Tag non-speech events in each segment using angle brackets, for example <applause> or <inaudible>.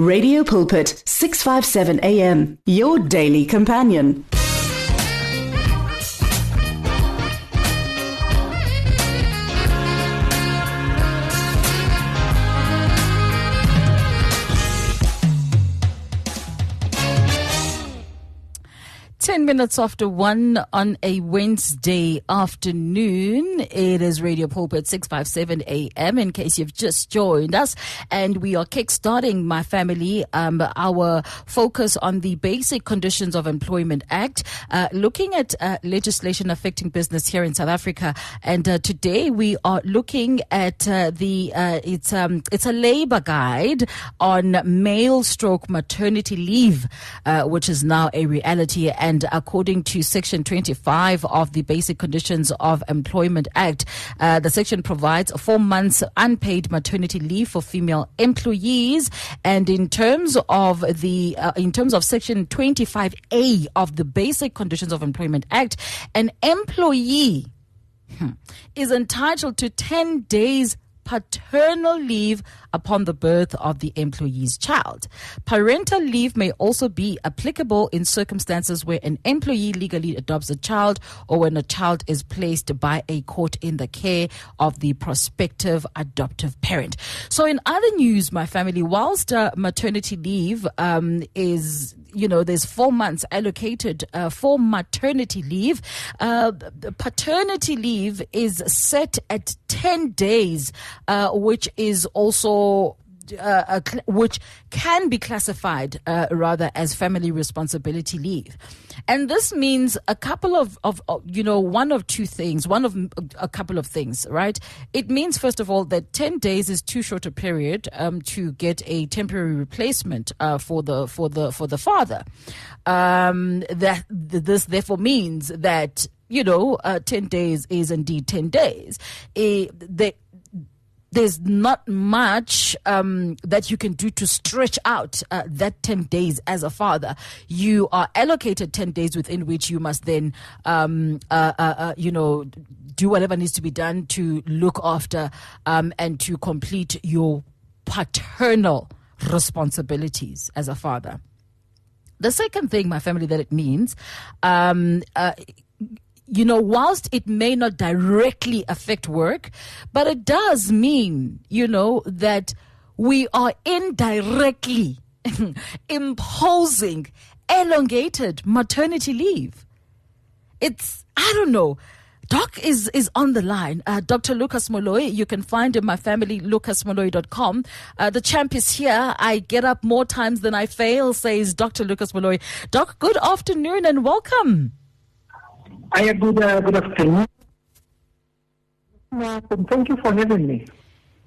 Radio Pulpit, 657 AM, your daily companion. 10 minutes after 1 on a Wednesday afternoon. It is Radio Pulpit 657 AM in case you've just joined us. And we are kickstarting, my family, um, our focus on the Basic Conditions of Employment Act, uh, looking at uh, legislation affecting business here in South Africa. And uh, today we are looking at uh, the, uh, it's, um, it's a labor guide on male stroke maternity leave, uh, which is now a reality. And and according to Section 25 of the Basic Conditions of Employment Act, uh, the section provides four months unpaid maternity leave for female employees. And in terms of the, uh, in terms of Section 25A of the Basic Conditions of Employment Act, an employee hmm, is entitled to 10 days paternal leave upon the birth of the employee's child. Parental leave may also be applicable in circumstances where an employee legally adopts a child or when a child is placed by a court in the care of the prospective adoptive parent. So, in other news, my family, whilst uh, maternity leave um, is you know, there's four months allocated uh, for maternity leave. Uh, paternity leave is set at 10 days, uh, which is also uh, cl- which can be classified uh, rather as family responsibility leave. And this means a couple of, of, of, you know, one of two things, one of a couple of things, right? It means, first of all, that 10 days is too short a period um, to get a temporary replacement uh, for, the, for, the, for the father. Um, that This therefore means that you know, uh, 10 days is indeed 10 days. Uh, there's not much um, that you can do to stretch out uh, that 10 days as a father. You are allocated 10 days within which you must then, um, uh, uh, uh you know, do whatever needs to be done to look after um, and to complete your paternal responsibilities as a father. The second thing, my family, that it means, um, uh, you know, whilst it may not directly affect work, but it does mean, you know, that we are indirectly <laughs> imposing elongated maternity leave. It's, I don't know. Doc is, is on the line. Uh, Dr. Lucas Moloi, you can find him, my family, lucasmoloi.com. Uh, the champ is here. I get up more times than I fail, says Dr. Lucas Moloi. Doc, good afternoon and welcome. Hi, good, uh, good afternoon. thank you for having me.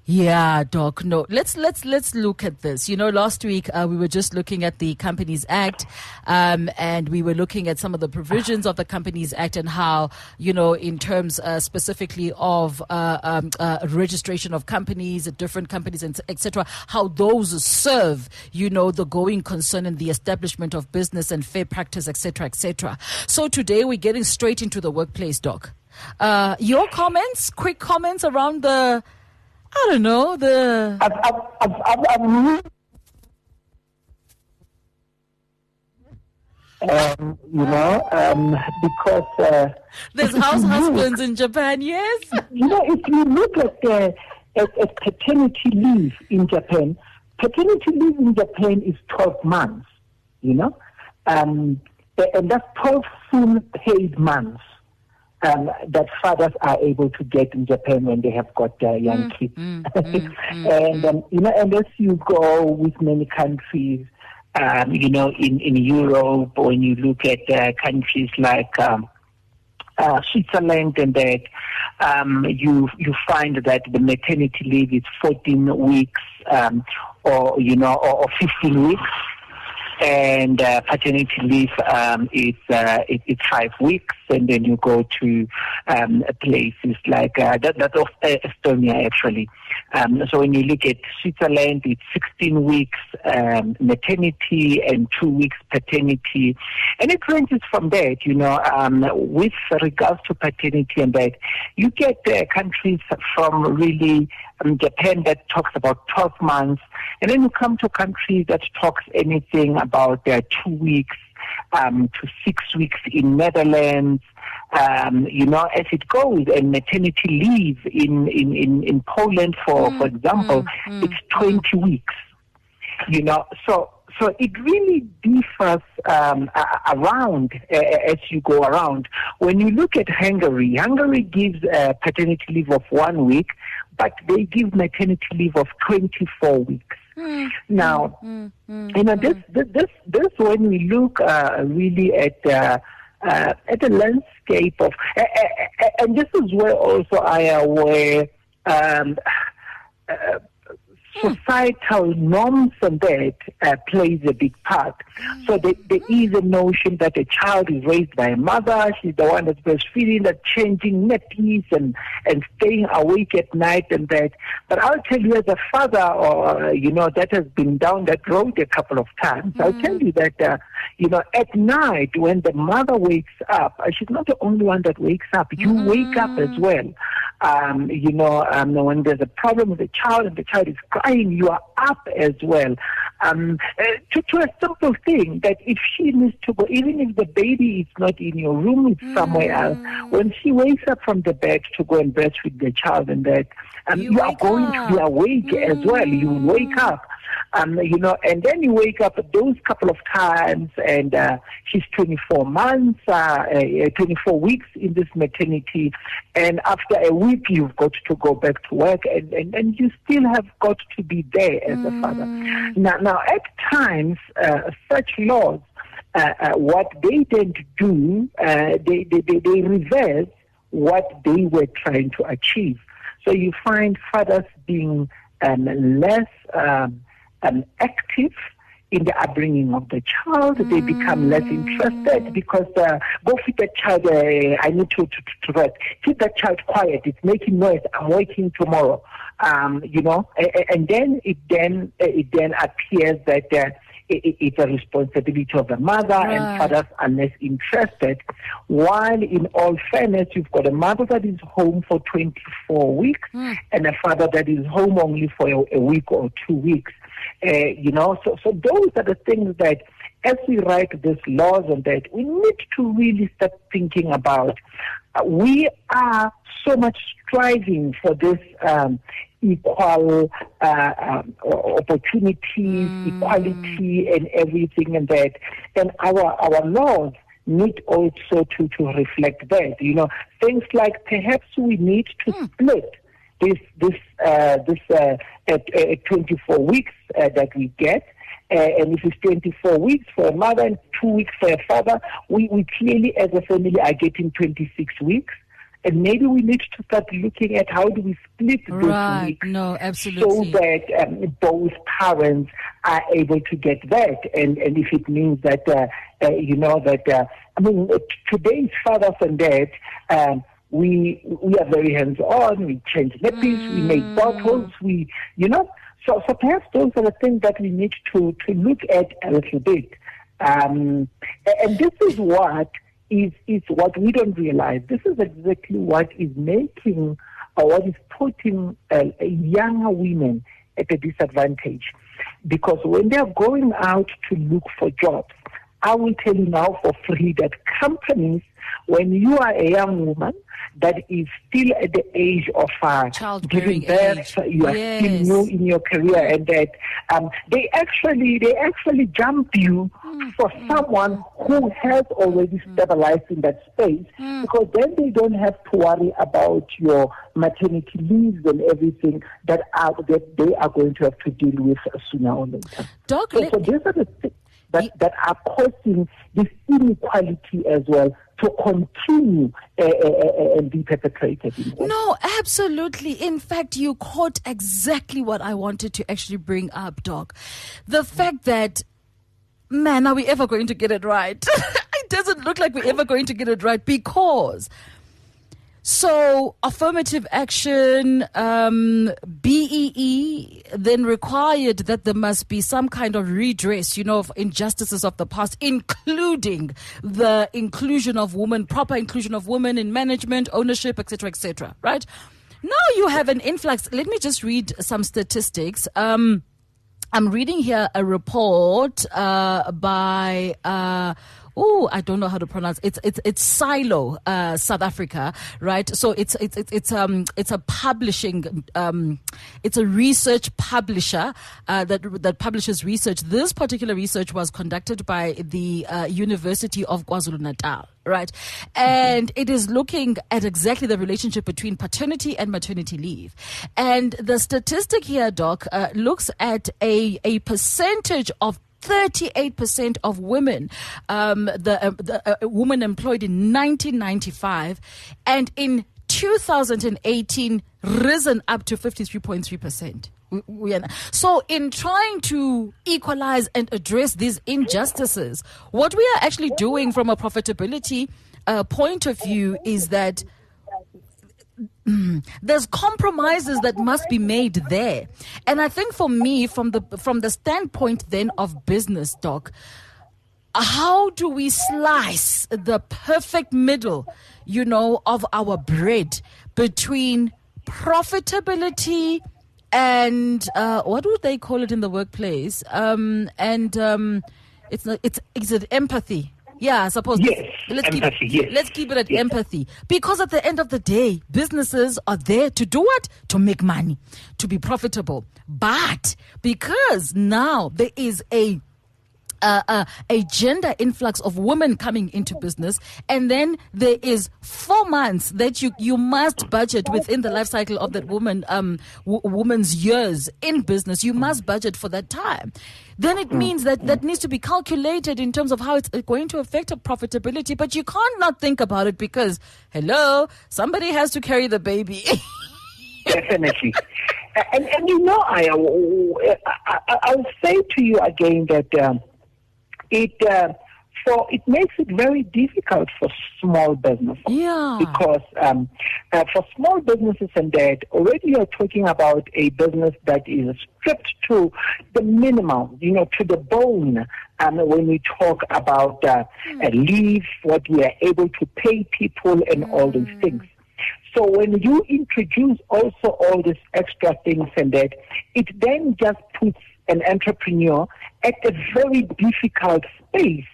Yeah, Doc. No, let's let's let's look at this. You know, last week uh, we were just looking at the Companies Act, um, and we were looking at some of the provisions of the Companies Act and how, you know, in terms uh, specifically of uh, um, uh, registration of companies, different companies, and etc., how those serve, you know, the going concern and the establishment of business and fair practice, etc., etc. So today we're getting straight into the workplace, Doc. Uh, your comments, quick comments around the I don't know the. I've, I've, I've, um, you know, um, because uh, there's house husbands in Japan. Yes. You know, if you look at, the at, at paternity leave in Japan, paternity leave in Japan is 12 months. You know, um, and that's 12 full paid months um, that fathers are able to get in Japan when they have got their young mm, kids. <laughs> Mm, mm, mm, and um, you know, and as you go with many countries, um, you know, in in Europe, when you look at uh, countries like um, uh, Switzerland and that, um, you you find that the maternity leave is 14 weeks, um, or you know, or, or 15 weeks, and uh, paternity leave um, is uh, it, it's five weeks. And then you go to um, places like uh, that, that of uh, Estonia actually. Um, so when you look at Switzerland, it's 16 weeks um, maternity and two weeks paternity, and it ranges from that. You know, um, with regards to paternity and that, you get uh, countries from really um, Japan that talks about 12 months, and then you come to countries that talks anything about uh, two weeks um, to six weeks in Netherlands, um, you know, as it goes, and maternity leave in, in, in, in Poland, for, mm, for example, mm, mm, it's 20 mm. weeks, you know, so, so it really differs um, around uh, as you go around. When you look at Hungary, Hungary gives uh, paternity leave of one week, but they give maternity leave of 24 weeks. Mm, now, mm, mm, you know, this, this, this, this, when we look uh, really at uh, uh, at the landscape of, and this is where also I am where um, uh, societal norms and that uh, plays a big part. So there, there is a notion that a child is raised by a mother, she's the one that's breastfeeding, that changing nappies and, and staying awake at night and that. But I'll tell you as a father, or, you know, that has been down that road a couple of times, mm. I'll tell you that, uh, you know, at night when the mother wakes up, uh, she's not the only one that wakes up. You mm. wake up as well um, you know, um, when there's a problem with the child and the child is crying, you are up as well. Um, uh, to, to a simple thing that if she needs to go, even if the baby is not in your room, it's mm. somewhere else. When she wakes up from the bed to go and breastfeed the child, and that um, you, you are going up. to be awake mm. as well. You wake up um, you know, and then you wake up those couple of times, and uh, she's 24 months, uh, uh, 24 weeks in this maternity, and after a week you've got to go back to work, and, and, and you still have got to be there as mm. a father. Mm. Now, now at times, uh, such laws, uh, uh, what they to do, they, they, they, they reverse what they were trying to achieve. So you find fathers being um, less um, um, active in the upbringing of the child. Mm. They become less interested because uh, go feed that child. Uh, I need to, to, to rest. Keep that child quiet. It's making noise. I'm waiting tomorrow. Um, you know, and, and, then it then it then appears that. Uh, it's a responsibility of the mother right. and fathers are less interested. While in all fairness, you've got a mother that is home for 24 weeks mm. and a father that is home only for a, a week or two weeks. Uh, you know, so, so those are the things that as we write these laws on that, we need to really start thinking about. Uh, we are so much striving for this um, equal uh, um, opportunities, mm. equality, and everything, and that. And our our laws need also to to reflect that. You know, things like perhaps we need to mm. split this this uh, this uh, at, at 24 weeks uh, that we get. Uh, and if it's 24 weeks for a mother and two weeks for a father, we, we clearly as a family are getting 26 weeks. And maybe we need to start looking at how do we split those right. weeks no, absolutely. so that um, both parents are able to get that. And, and if it means that, uh, uh, you know, that, uh, I mean, today's fathers and dads, um, we we are very hands on. We change nappies, mm. we make mm. bottles, we you know. So so perhaps those are the things that we need to to look at a little bit. Um, and this is what is is what we don't realize. This is exactly what is making or what is putting uh, younger women at a disadvantage. Because when they are going out to look for jobs, I will tell you now for free that companies, when you are a young woman, that is still at the age of uh, giving birth. Age. You are yes. still new in your career, and that um, they actually they actually jump you mm. for mm. someone who has already mm. stabilized in that space, mm. because then they don't have to worry about your maternity leaves and everything that are that they are going to have to deal with sooner or later. Doc, so, so these are the that, that are causing this inequality as well to continue uh, uh, uh, and be perpetrated. No, absolutely. In fact, you caught exactly what I wanted to actually bring up, Doc. The fact that, man, are we ever going to get it right? <laughs> It doesn't look like we're ever going to get it right because so, affirmative action, um, BEE then required that there must be some kind of redress, you know, of injustices of the past, including the inclusion of women, proper inclusion of women in management, ownership, etc., etc. right? Now you have an influx. Let me just read some statistics. Um, I'm reading here a report uh, by. Uh, oh, I don't know how to pronounce it's it's it's Silo, uh, South Africa, right? So it's it's it's, it's um it's a publishing um it's a research publisher uh, that that publishes research. This particular research was conducted by the uh, University of KwaZulu Natal right? And it is looking at exactly the relationship between paternity and maternity leave. And the statistic here, Doc, uh, looks at a, a percentage of 38% of women, um, the, uh, the uh, employed in 1995, and in 2018 risen up to 53.3%. So, in trying to equalize and address these injustices, what we are actually doing from a profitability uh, point of view is that there's compromises that must be made there. And i think for me from the from the standpoint then of business doc how do we slice the perfect middle you know of our bread between profitability and uh, what would they call it in the workplace? Um, and um, it's not it's is it empathy yeah, I suppose. Yes, let's empathy, keep, yes. let's keep it at Yes. empathy. Because at the end of the day, businesses are there to do what? To make money, to be profitable. But because now there is a uh, uh, a gender influx of women coming into business, and then there is four months that you you must budget within the life cycle of that woman um w- woman's years in business. You must budget for that time. Then it means that that needs to be calculated in terms of how it's going to affect her profitability. But you can't not think about it because hello, somebody has to carry the baby. <laughs> Definitely. and, and you know, I, I, I'll say to you again that um, it, uh, for, it makes it very difficult for small businesses. Yeah. Because um, uh, for small businesses and that, already you're talking about a business that is stripped to the minimum, you know, to the bone. Um, when we talk about uh, a leave, what we are able to pay people, and all those things. So when you introduce also all these extra things and that, it then just puts an entrepreneur at a very difficult space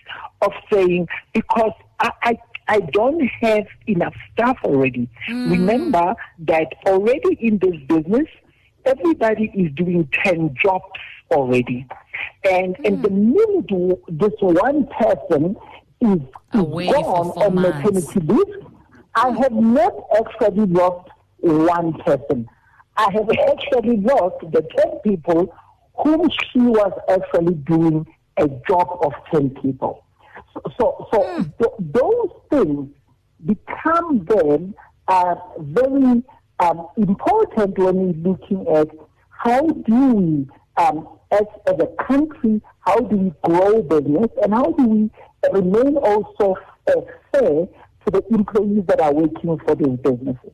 of saying, because I, I, I don't have enough staff already. Remember that already in this business, everybody is doing 10 jobs already. And, and the minute this one person is, is Away gone on maternity leave, I have not actually lost one person. I have <laughs> actually lost the 10 people whom she was actually doing a job of 10 people. So, so, so th- those things become then uh, very um, important when we're looking at how do we, um, as, as a country, how do we grow business and how do we remain also uh, fair to the employees that are working for these businesses.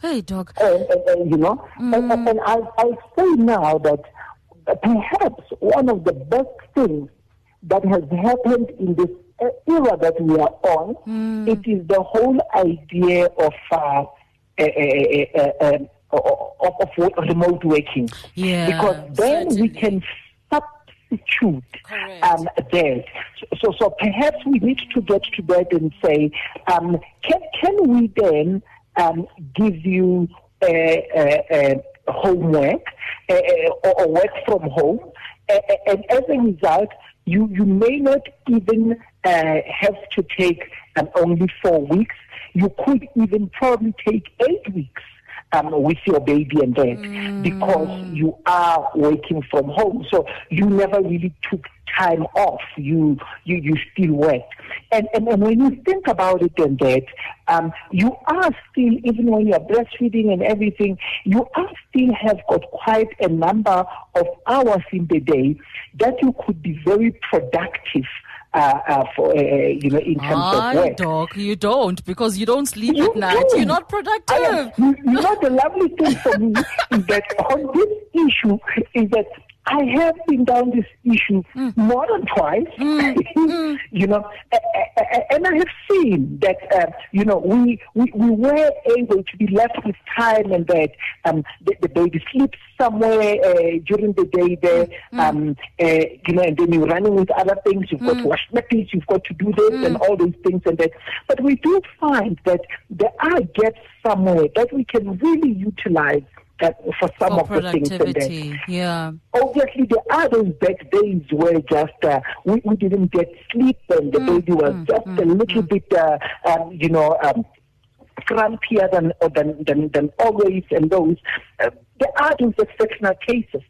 hey, dog. And, and, and, you know, and, and, and I, I say now that perhaps one of the best things that has happened in this era that we are on, it is the whole idea of uh, uh, uh, uh, uh, of, of remote working. Yeah, because then certainly. we can substitute um, that. So, so perhaps we need to get to that and say, um, can, can we then um, give you a, uh, uh, homework uh, or, or work from home? Uh, and as a result, you, you may not even uh, have to take um, only four weeks. You could even probably take eight weeks um, with your baby and that because you are working from home. So you never really took time off. You you, you still work, And, and and when you think about it and that, um, you are still even when you are breastfeeding and everything, you are still have got quite a number of hours in the day that you could be very productive. uh, uh, for uh, you know in terms of work. dog, you don't because you don't sleep You at night. do. You're not productive. am, you, you know, the lovely thing for me is that on this issue is that I have been down this issue Mm. more than twice, <laughs> you know, a- a- a- and I have seen that, uh, you know, we, we, we were able to be left with time and that um, the, the baby sleeps somewhere uh, during the day there, Mm. um, uh, you know, and then you're running with other things. You've got to wash nappies, you've got to do this and all those things and that. But we do find that there are gaps somewhere that we can really utilize for some For of the things and productivity. Yeah. obviously there are those bad days where just uh, we, we didn't get sleep and the baby was just a little bit uh, um, you know um, grumpier than, or than, than than always and those uh, there are those exceptional cases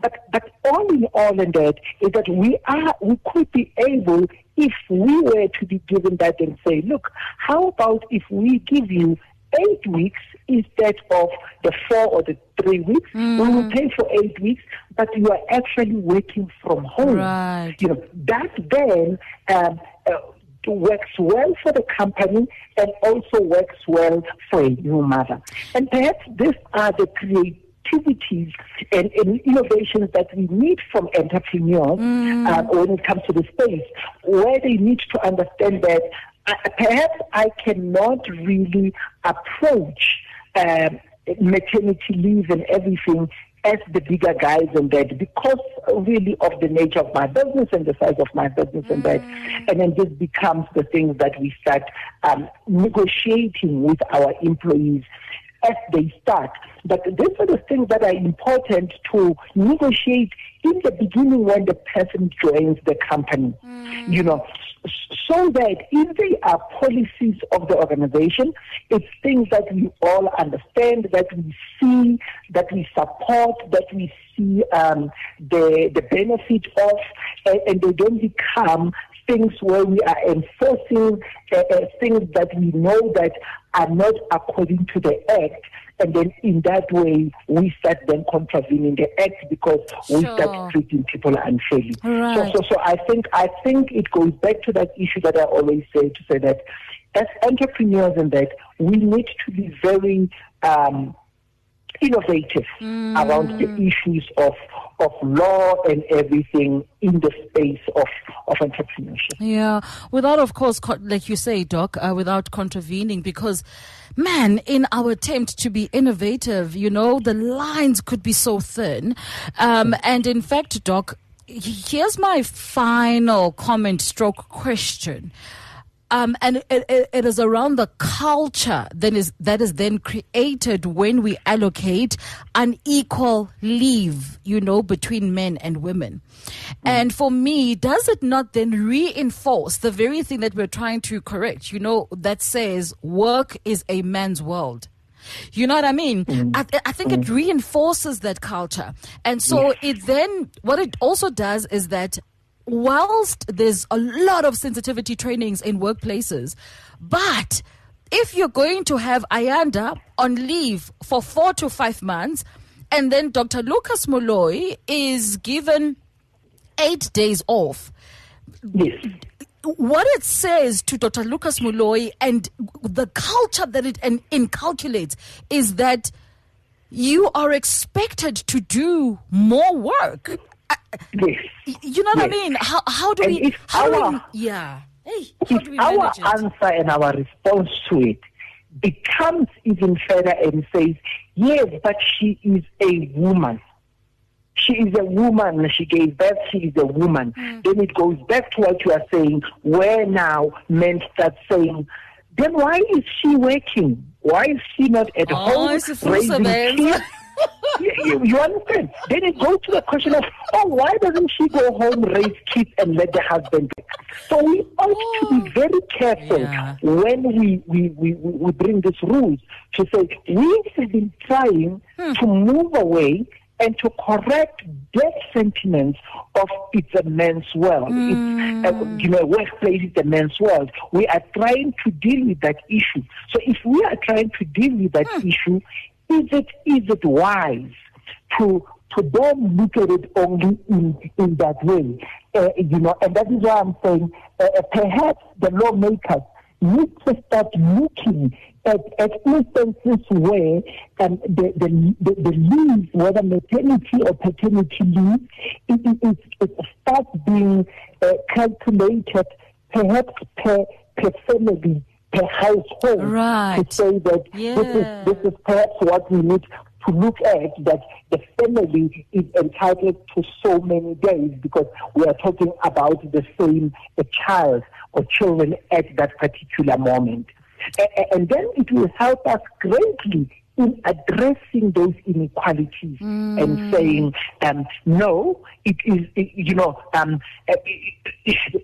but but all in all in that is that we are we could be able if we were to be given that and say look how about if we give you eight weeks instead of the four or the three weeks. We will pay for eight weeks, but you are actually working from home. Right. You know, that then um, uh, works well for the company and also works well for a new mother. And perhaps these are the creativities and, and innovations that we need from entrepreneurs uh, when it comes to the space, where they need to understand that perhaps I cannot really approach um, maternity leave and everything as the bigger guys and that because really of the nature of my business and the size of my business and that and then this becomes the things that we start um, negotiating with our employees as they start. But these are the things that are important to negotiate in the beginning when the person joins the company. You know, so that if they are policies of the organization, it's things that we all understand, that we see, that we support, that we see um, the the benefit of, and, and they don't become things where we are enforcing uh, uh, things that we know that are not according to the act. And then in that way, we start then contravening the act because we Sure. start treating people unfairly. Right. So, so, so I think I think it goes back to that issue that I always say to say that as entrepreneurs and that we need to be very um, innovative around the issues of of law and everything in the space of of entrepreneurship. Yeah, without, of course, co- like you say, Doc, uh, without contravening, because, man, in our attempt to be innovative, you know, the lines could be so thin. Um, and in fact, Doc, here's my final comment stroke question. Um, and it, it, it is around the culture that is that is then created when we allocate unequal leave, you know, between men and women. Hmm. And for me, does it not then reinforce the very thing that we're trying to correct? You know, that says work is a man's world. You know what I mean? Hmm. I, I think it hmm. reinforces that culture. And so it then, what it also does is that whilst there's a lot of sensitivity trainings in workplaces, but if you're going to have Ayanda on leave for four to five months, and then Dr. Lucas Moloi is given eight days off, Yes. what it says to Dr. Lucas Moloi and the culture that it in- inculcates is that you are expected to do more work. Yes. You know what I mean? How, how do And we? if How do we? our- Yeah. Hey, If our it? answer and our response to it becomes even further and says, yes, but she is a woman. She is a woman. She gave birth. She is a woman. Hmm. Then it goes back to what you are saying, where now men start saying, then why is she working? Why is she not at Oh, home it's a full raising kids? <laughs> you, you- you understand? Then it goes to the question of, oh, why doesn't she go home, raise kids, and let the husband work? So we ought to be oh. very careful Yeah. when we, we, we, we bring these rules to say we have been trying hmm. to move away and to correct that sentiment of it's a man's world. It's uh, hmm. you know, workplace is a man's world. We are trying to deal with that issue. So if we are trying to deal with that hmm. issue, is it is it wise to to then look at it only in, in that way. Uh, you know, and that is why I'm saying uh, perhaps the lawmakers need to start looking at, at instances where um, the, the, the, the, leave, whether maternity or paternity leave, it, it, it starts being uh, calculated perhaps per, per family, per household, right. to say that yeah. this, is, this is perhaps what we need to look at that the family is entitled to so many days because we are talking about the same a child or children at that particular moment. And then it will help us greatly in addressing those inequalities mm. and saying, um, no, it is, it, you know, um, uh,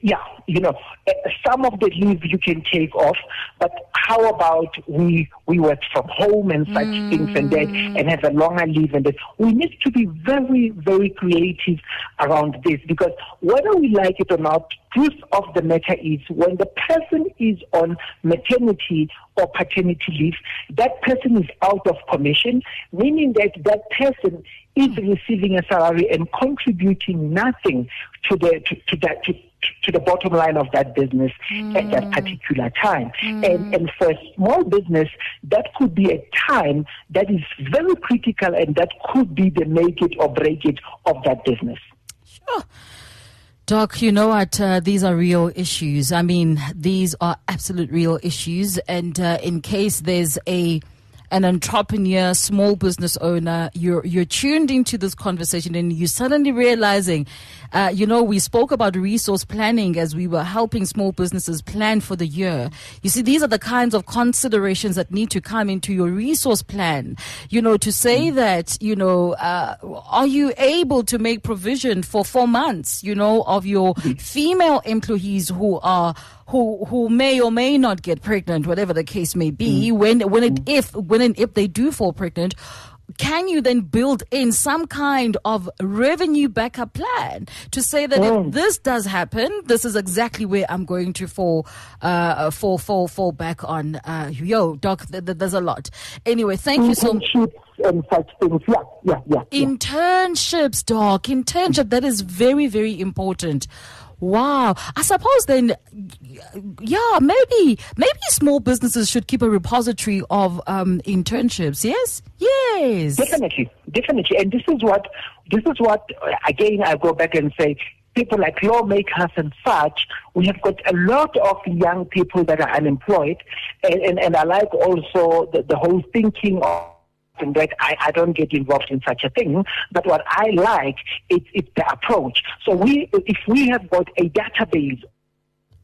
yeah, you know, uh, some of the leave you can take off, but how about we we work from home and such mm. things and that, and have a longer leave and that. We need to be very, very creative around this because whether we like it or not, truth of the matter is when the person is on maternity or paternity leave, that person is out of commission, meaning that that person is receiving a salary and contributing nothing to the to, to that to, to the bottom line of that business mm. at that particular time. Mm. And, and for a small business, that could be a time that is very critical and that could be the make it or break it of that business. Sure. Doc, you know what? Uh, these are real issues. I mean, these are absolute real issues. And uh, in case there's a an entrepreneur, small business owner, you're you're tuned into this conversation and you're suddenly realizing, uh, you know, we spoke about resource planning as we were helping small businesses plan for the year. You see, these are the kinds of considerations that need to come into your resource plan. You know, to say mm. that, you know, uh, are you able to make provision for four months, you know, of your mm. female employees who are who who may or may not get pregnant, whatever the case may be, mm. when when it mm. if when and if they do fall pregnant, can you then build in some kind of revenue backup plan to say that mm. if this does happen, this is exactly where I'm going to fall, uh, fall, fall, fall back on. Uh, yo, doc, th- th- there's a lot. Anyway, thank you so much. And such things. Yeah, yeah, yeah, yeah. Internships, doc. Internship. That is very, very important. Wow. I suppose then, yeah, maybe maybe small businesses should keep a repository of um, internships. Yes, yes, definitely, definitely. And this is what this is what again I go back and say. People like lawmakers and such, we have got a lot of young people that are unemployed, and, and, and I like also the, the whole thinking of and that I, I don't get involved in such a thing. But what I like is, is the approach. So we, if we have got a database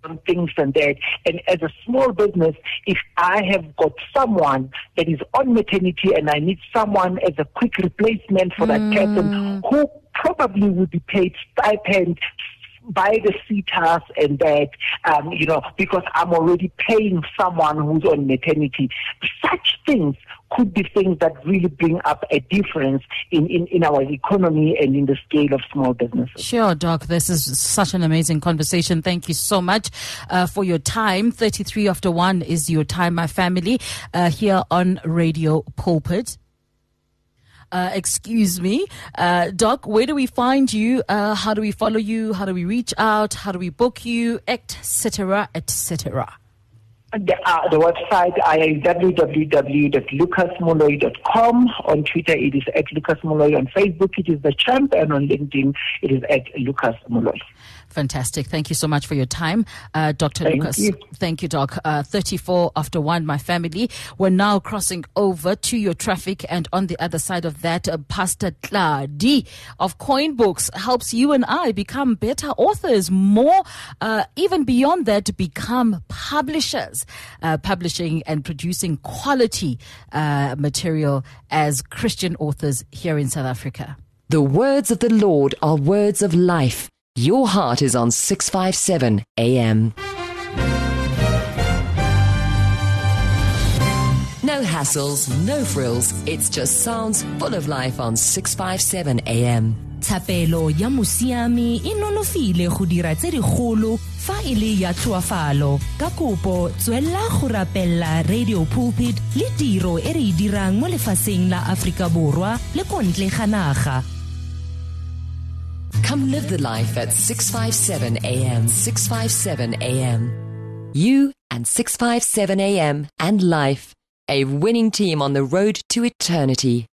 on things and that. And as a small business, if I have got someone that is on maternity and I need someone as a quick replacement for that person mm. who probably would be paid stipend by the SETAs and that, um, you know, because I'm already paying someone who's on maternity. Such things could be things that really bring up a difference in, in, in our economy and in the scale of small businesses. Sure, Doc. This is such an amazing conversation. Thank you so much uh, for your time. 33 after 1 is your time, my family, uh, here on Radio Pulpit. Uh, excuse me. Uh, Doc, where do we find you? Uh, how do we follow you? How do we reach out? How do we book you? Etc. Etc. The, uh, the website is www.lucasmoloi.com. On Twitter, it is at Lucas. On Facebook, it is The Champ. And on LinkedIn, it is at Lucas. Fantastic. Thank you so much for your time, uh, Dr. Thank Lucas. You. Thank you, Doc. Uh, 34 after one, my family. We're now crossing over to your traffic, and on the other side of that, uh, Pastor Tladi of Coin Books helps you and I become better authors, more, uh, even beyond that, become publishers, uh, publishing and producing quality uh, material as Christian authors here in South Africa. The words of the Lord are words of life. Your heart is on 657 AM. No hassles, no frills. It's just sounds full of life on 657 AM. Thapelo ya musiami e nonofile go dira tse digolo fa e le ya tlhoafalo ka kopo tswella go rapella radio pulpit le tiro e re dirang mo lefaseng la Afrika Borwa le kontle ga naga Come live the life at 657 AM. 657 AM. You and 657 AM and life. A winning team on the road to eternity.